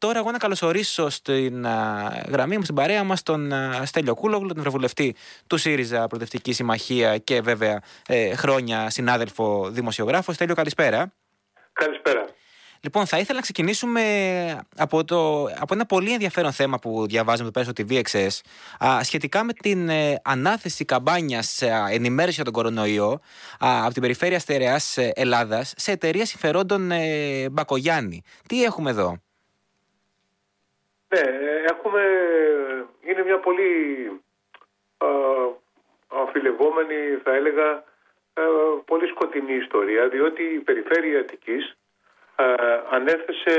τώρα εγώ να καλωσορίσω στην γραμμή μου, στην παρέα μας, τον Στέλιο Κούλογλου, τον Ευρωβουλευτή του ΣΥΡΙΖΑ Προοδευτική Συμμαχία και βέβαια ε, χρόνια συνάδελφο δημοσιογράφος. Στέλιο, καλησπέρα. Καλησπέρα. Λοιπόν, θα ήθελα να ξεκινήσουμε από, το, από ένα πολύ ενδιαφέρον θέμα που διαβάζουμε εδώ πέρα στο TVXS σχετικά με την ε, ανάθεση καμπάνιας ενημέρωσης για τον κορονοϊό α, από την περιφέρεια στερεάς ε, Ελλάδας σε εταιρεία συμφερόντων ε, Μπακογιάννη. Τι έχουμε εδώ, Ναι, έχουμε. Είναι μια πολύ α, αμφιλεγόμενη, θα έλεγα, πολύ σκοτεινή ιστορία, διότι η περιφέρεια Αττικής ε, ανέθεσε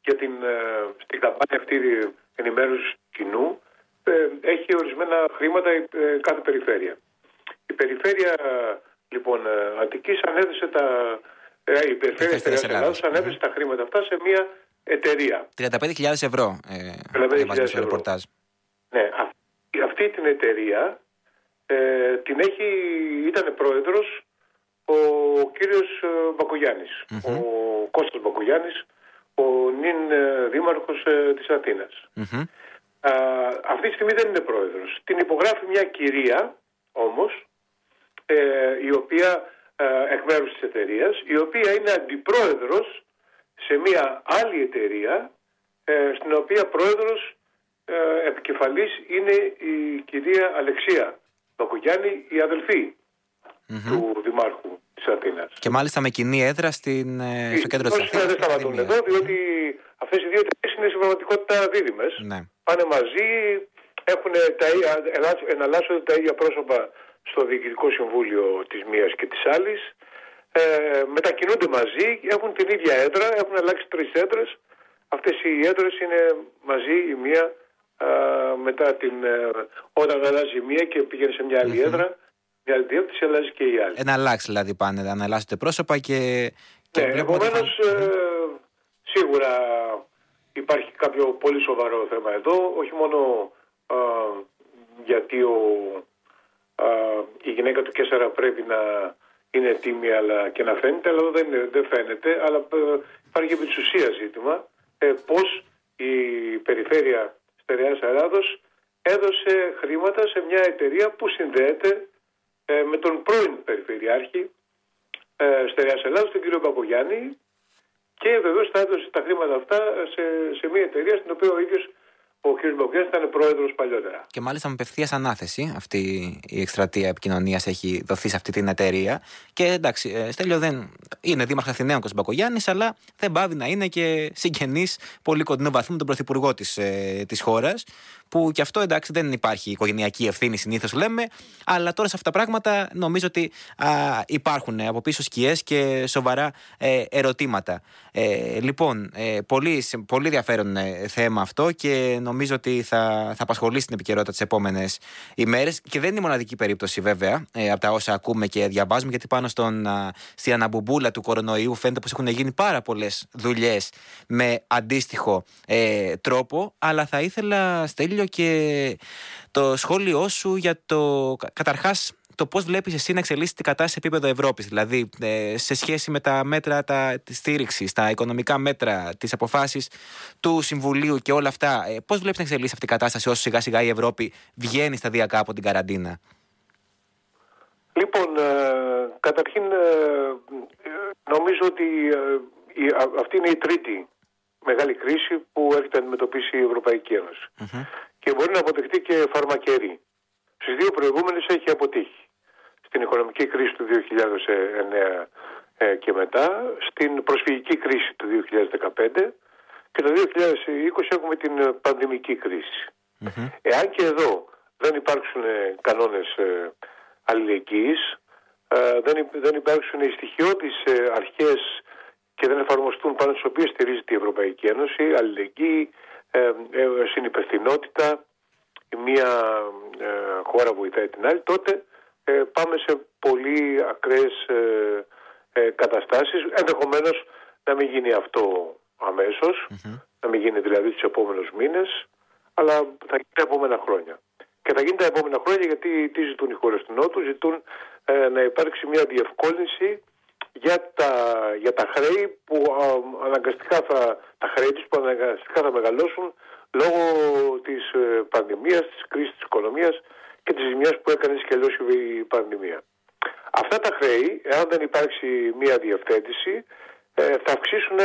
για την, ε, στην καμπάνια αυτή ενημέρωσης του κοινού ε, έχει ορισμένα χρήματα κάθε περιφέρεια. Η περιφέρεια λοιπόν Αττικής ανέθεσε τα η περιφέρεια της Ελλάδας ανέθεσε τα χρήματα αυτά σε μια εταιρεία. 35.000 ευρώ ε, 35.000 ευρώ. Ναι, αυτή την εταιρεία ε, την έχει, ήταν πρόεδρος ο κύριος Μπακογιάννης, ο Κώστας Μπακογιάννης, ο νυν ε, δήμαρχος ε, της αθηνας αυτή τη στιγμή δεν είναι πρόεδρος. Την υπογράφει μια κυρία όμως, ε, η οποία εκ μέρους της εταιρείας, η οποία είναι αντιπρόεδρος σε μια άλλη εταιρεία, στην οποία πρόεδρος επικεφαλής είναι η κυρία Αλεξία Μπακογιάννη, η αδελφή του Δημάρχου της Αθήνας. Και μάλιστα με κοινή έδρα στην, ε, στο κέντρο της Αθήνας. Δεν σταματούν εδώ, διότι αυτές οι δύο εταιρείες είναι στην πραγματικότητα δίδυμες. Ναι. Πάνε μαζί, έχουν τα, εναλλάσσονται τα ίδια πρόσωπα στο Διοικητικό Συμβούλιο της μίας και της άλλης. Ε, μετακινούνται μαζί, έχουν την ίδια έδρα, έχουν αλλάξει τρεις έδρες. Αυτές οι έδρες είναι μαζί η μία α, μετά την, ε, όταν αλλάζει η μία και πήγαινε σε μια άλλη έδρα η άλλη διεύθυνση αλλάζει και η άλλη. Ένα αλλάξει δηλαδή πάνε, να αλλάζετε πρόσωπα και. και ναι, επομένως ε, σίγουρα υπάρχει κάποιο πολύ σοβαρό θέμα εδώ, όχι μόνο γιατί ο, η γυναίκα του Κέσσαρα πρέπει να είναι τίμη αλλά και να φαίνεται, αλλά δεν, δεν φαίνεται, αλλά ε, υπάρχει επί της ουσίας ζήτημα ε, πώς η περιφέρεια Στερεάς Ελλάδος έδωσε χρήματα σε μια εταιρεία που συνδέεται ε, με τον πρώην Περιφερειάρχη ε, Στερεάς Ελλάδος, τον κύριο Παπογιάννη και βεβαίως θα έδωσε τα χρήματα αυτά σε, σε μια εταιρεία στην οποία ο ίδιος ο κ. Μποκρέα ήταν πρόεδρος παλιότερα. Και μάλιστα με απευθείας ανάθεση αυτή η εκστρατεία επικοινωνίας έχει δοθεί σε αυτή την εταιρεία. Και εντάξει, ε, Στέλιο δεν είναι δήμαρχος Αθηναίων Κοσμπακογιάννη, αλλά δεν πάβει να είναι και συγγενής πολύ κοντινό βαθμό με τον πρωθυπουργό της ε, της χώρας. Που και αυτό εντάξει δεν υπάρχει οικογενειακή ευθύνη συνήθως λέμε, αλλά τώρα σε αυτά τα πράγματα νομίζω ότι α, υπάρχουν από πίσω σκιές και σοβαρά ε, ερωτήματα. Ε, λοιπόν, ε, πολύ, πολύ ενδιαφέρον ε, θέμα αυτό και νομίζω ότι θα, θα απασχολήσει την επικαιρότητα τις επόμενες ημέρες. Και δεν είναι η μοναδική περίπτωση, βέβαια, ε, από τα όσα ακούμε και διαβάζουμε, γιατί πάνω στον, στην αναμπουμπούλα του κορονοϊού φαίνεται πως έχουν γίνει πάρα πολλές δουλειές με αντίστοιχο ε, τρόπο. Αλλά θα ήθελα, Στέλιο, και το σχόλιο σου για το. Καταρχάς, το πώς βλέπεις εσύ να εξελίσσει την κατάσταση σε επίπεδο Ευρώπης. Δηλαδή, ε, σε σχέση με τα μέτρα της στήριξης, τα οικονομικά μέτρα, τις αποφάσεις του Συμβουλίου και όλα αυτά, ε, πώς βλέπεις να εξελίσσει αυτή η κατάσταση όσο σιγά σιγά η Ευρώπη βγαίνει σταδιακά από την καραντίνα; Λοιπόν, ε, καταρχήν νομίζω ότι αυτή είναι η τρίτη μεγάλη κρίση που έρχεται να αντιμετωπίσει η Ευρωπαϊκή Και μπορεί να αποδεχτεί και φαρμακερή. Στις δύο προηγούμενες έχει αποτύχει. Στην οικονομική κρίση του 2009 ε, και μετά, στην προσφυγική κρίση του 2015 και το 2020 έχουμε την ε, πανδημική Εάν και εδώ δεν υπάρξουν ε, κανόνες αλληλεγγύης, δεν, δεν υπάρξουν οι στοιχειώδεις αρχές και δεν εφαρμοστούν πάνω στις οποίες στηρίζεται η Ευρωπαϊκή Ένωση, αλληλεγγύη, συνυπευθυνότητα, μια χώρα βοηθάει την άλλη, τότε ε, πάμε σε πολύ ακραίες ε, ε, καταστάσεις. Ενδεχομένως να μην γίνει αυτό να μην γίνει δηλαδή τους επόμενους μήνες, αλλά θα γίνει τα επόμενα χρόνια. Και θα γίνει τα επόμενα χρόνια γιατί τι ζητούν οι χώρες του Νότου, ζητούν να υπάρξει μια διευκόλυνση για τα, για τα χρέη που αναγκαστικά θα, τα χρέη τους που αναγκαστικά θα μεγαλώσουν λόγω της ε, πανδημίας, της κρίσης της οικονομίας και της ζημιάς που έκανε και η πανδημία. Αυτά τα χρέη, εάν δεν υπάρξει μία διευθέτηση, ε, θα αυξήσουν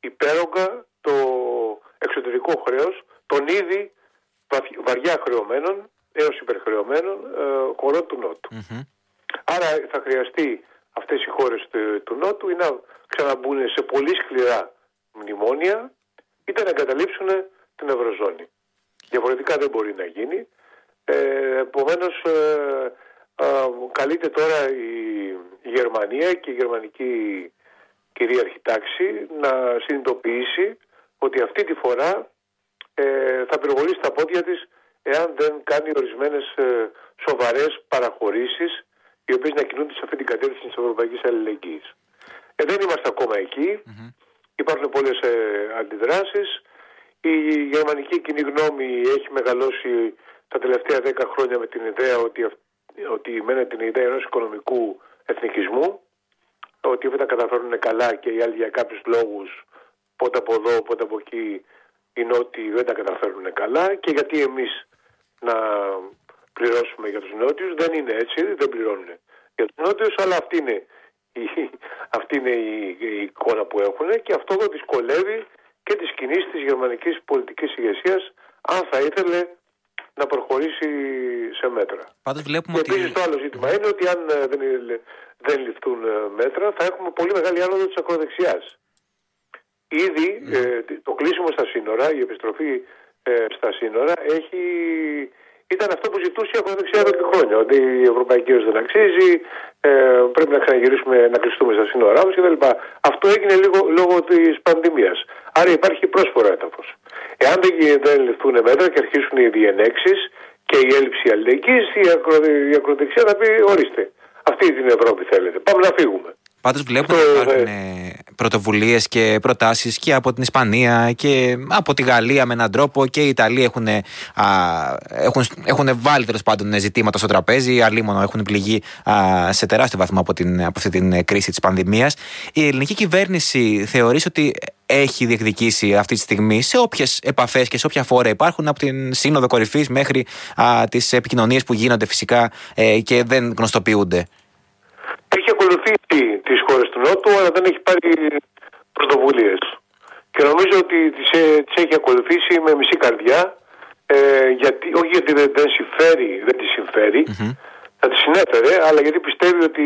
υπέρογκα το εξωτερικό χρέος των ήδη βαριά χρεωμένων έως υπερχρεωμένων ε, χωρών του νοτου Άρα θα χρειαστεί αυτές οι χώρες του, Νότου ή να ξαναμπούν σε πολύ σκληρά μνημόνια είτε να εγκαταλείψουν την Ευρωζώνη. Διαφορετικά δεν μπορεί να γίνει. Ε, επομένως ε, καλείται τώρα η, Γερμανία και η γερμανική κυρίαρχη τάξη να συνειδητοποιήσει ότι αυτή τη φορά ε, θα πυροβολήσει τα πόδια της εάν δεν κάνει ορισμένες ε, σοβαρές παραχωρήσεις οι οποίες να κινούνται σε αυτή την κατεύθυνση της Ευρωπαϊκής Αλληλεγγύης. Ε, δεν είμαστε ακόμα Υπάρχουν πολλές ε, αντιδράσεις. Η γερμανική κοινή γνώμη έχει μεγαλώσει τα τελευταία δέκα χρόνια με την ιδέα ότι, ότι μένει την ιδέα ενός οικονομικού εθνικισμού ότι δεν τα καταφέρουν καλά και οι άλλοι για κάποιους λόγους πότε από εδώ, πότε από εκεί οι νότιοι δεν τα καταφέρουν καλά και γιατί εμείς να πληρώσουμε για τους νότιους δεν είναι έτσι, δεν πληρώνουν για τους νότιους αλλά αυτή είναι η, αυτή είναι η, η εικόνα που έχουν και αυτό δυσκολεύει και τις κινήσεις της γερμανικής πολιτικής ηγεσίας αν θα ήθελε να προχωρήσει σε μέτρα. Πάντως βλέπουμε και επίσης το άλλο ζήτημα είναι ότι αν ε, δεν, δεν ληφθούν ε, μέτρα θα έχουμε πολύ μεγάλη άνοδο της ακροδεξιάς. Ήδη ναι. ε, το κλείσιμο στα σύνορα, η επιστροφή στα σύνορα έχει ήταν αυτό που ζητούσε η ακροδεξιά εδώ και χρόνια. Ότι η Ευρωπαϊκή Ένωση δεν αξίζει, ε, πρέπει να ξαναγυρίσουμε να κλειστούμε στα σύνορά μας κτλ. Αυτό έγινε λίγο λόγω της πανδημίας. Άρα υπάρχει πρόσφορο έδαφος. Εάν δεν, δεν ληφθούν μέτρα και αρχίσουν οι διενέξεις και η έλλειψη αλληλεγγύης, η, ακρο, η ακροδεξιά θα πει: Ορίστε, αυτή την Ευρώπη θέλετε. Πάμε να φύγουμε. Πάντως βλέπουμε ότι υπάρχουν ε, πρωτοβουλίες και προτάσεις και από την Ισπανία και από τη Γαλλία με έναν τρόπο και οι Ιταλοί έχουν, έχουν, έχουν βάλει τέλος πάντων ζητήματα στο τραπέζι. Οι Αλίμονο έχουν πληγεί σε τεράστιο βαθμό από, την, από αυτή την κρίση της πανδημίας. Η ελληνική κυβέρνηση θεωρείς ότι έχει διεκδικήσει αυτή τη στιγμή σε όποιες επαφές και σε όποια φόρα υπάρχουν από την Σύνοδο Κορυφής μέχρι τις επικοινωνίες που γίνονται φυσικά ε, και δεν γνωστοποιούνται; Έχει ακολουθήσει τις χώρες του Νότου αλλά δεν έχει πάρει πρωτοβουλίες. Και νομίζω ότι τις, ε, τις έχει ακολουθήσει με μισή καρδιά ε, γιατί, όχι γιατί δεν, δεν συμφέρει, δεν τη συμφερει θα τη συνέφερε, αλλά γιατί πιστεύει ότι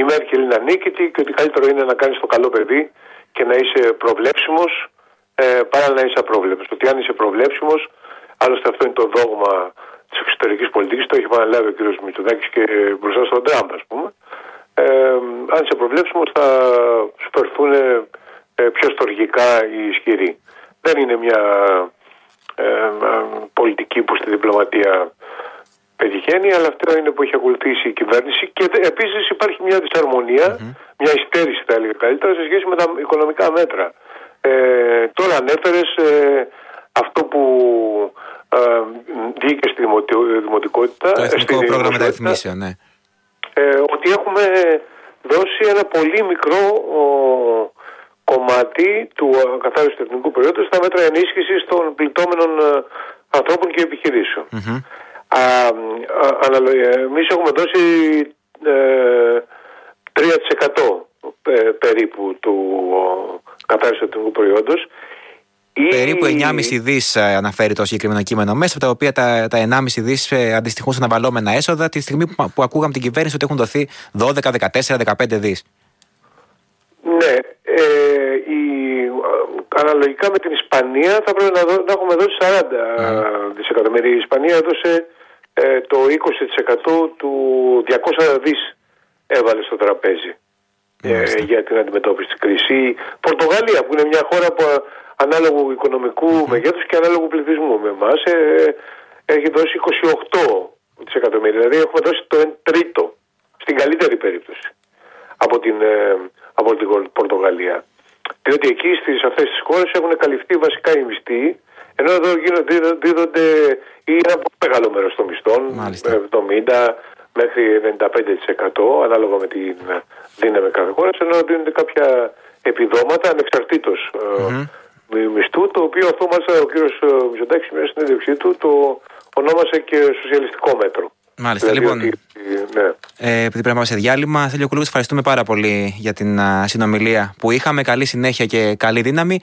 η Μέρκελ είναι ανίκητη και ότι καλύτερο είναι να κάνεις το καλό παιδί και να είσαι προβλέψιμος ε, παρά να είσαι απρόβλεπτος. Ότι αν είσαι προβλέψιμος, άλλωστε αυτό είναι το δόγμα της εξωτερικής πολιτικής, το έχει επαναλάβει ο κ. Μητσοδάκη και μπροστά στον Τραμπ, ας πούμε. Ε, αν σε προβλέψουμε θα σου φερθούν ε, πιο στοργικά οι ισχυροί. Δεν είναι μια ε, πολιτική που στη διπλωματία πετυχαίνει, αλλά αυτό είναι που έχει ακολουθήσει η κυβέρνηση και επίσης υπάρχει μια δυσαρμονια μια υστέρηση θα έλεγα καλύτερα σε σχέση με τα οικονομικά μέτρα. Ε, τώρα ανέφερες ε, αυτό που ε, βγήκε στη δημοτικότητα. Το Εθνικό Πρόγραμμα Μεταρρυθμίσεων, ναι ε, ότι έχουμε δώσει ένα πολύ μικρό κομμάτι του καθάριστου εθνικού προϊόντος στα μέτρα ενίσχυσης των πληττόμενων ε, ανθρώπων και επιχειρήσεων. Mm-hmm. Εμείς έχουμε δώσει ε, 3% ε, περίπου του καθάριστου εθνικού προϊόντος Περίπου 9,5 δις ε, αναφέρει το συγκεκριμένο κείμενο μέσα, από τα οποία τα, τα 9,5 δις ε, αντιστοιχούν σε αναβαλώμενα έσοδα τη στιγμή που, που ακούγαμε την κυβέρνηση ότι έχουν δοθεί 12, 14, 15 δις. Ναι. Ε, η, αναλογικά με την Ισπανία θα πρέπει να, δω, να έχουμε δώσει 40 mm. δισεκατομμύρια. Η Ισπανία έδωσε ε, το 20% του 200 δις έβαλε στο τραπέζι ε, για την αντιμετώπιση της κρίσης. Η Πορτογαλία που είναι μια χώρα που ανάλογου οικονομικού mm-hmm. μεγέθους και ανάλογου πληθυσμού με εμάς ε, έχει δώσει 28 δισεκατομμύρια. Δηλαδή έχουμε δώσει το 1 τρίτο στην καλύτερη περίπτωση από την, ε, από την Πορτογαλία. Διότι εκεί στις αυτές τις χώρες έχουν καλυφθεί βασικά οι μισθοί ενώ εδώ γίνονται, δίδονται ή ένα πολύ μεγάλο μέρος των μισθών, 70, μέχρι 95% ανάλογα με την δύναμη κάθε χώρας, ενώ δίνονται κάποια επιδόματα ανεξαρτήτως mm-hmm. Μισθού, το οποίο αυτό μάλιστα ο κύριος Μητσοτάκης μέσα στην συνέντευξή του το ονόμασε και σοσιαλιστικό μέτρο. Μάλιστα, δηλαδή λοιπόν. Ότι, ναι. ε, επειδή πρέπει να πάμε σε διάλειμμα, θέλω Κουλούκη, ευχαριστούμε πάρα πολύ για την α, συνομιλία που είχαμε. Καλή συνέχεια και καλή δύναμη.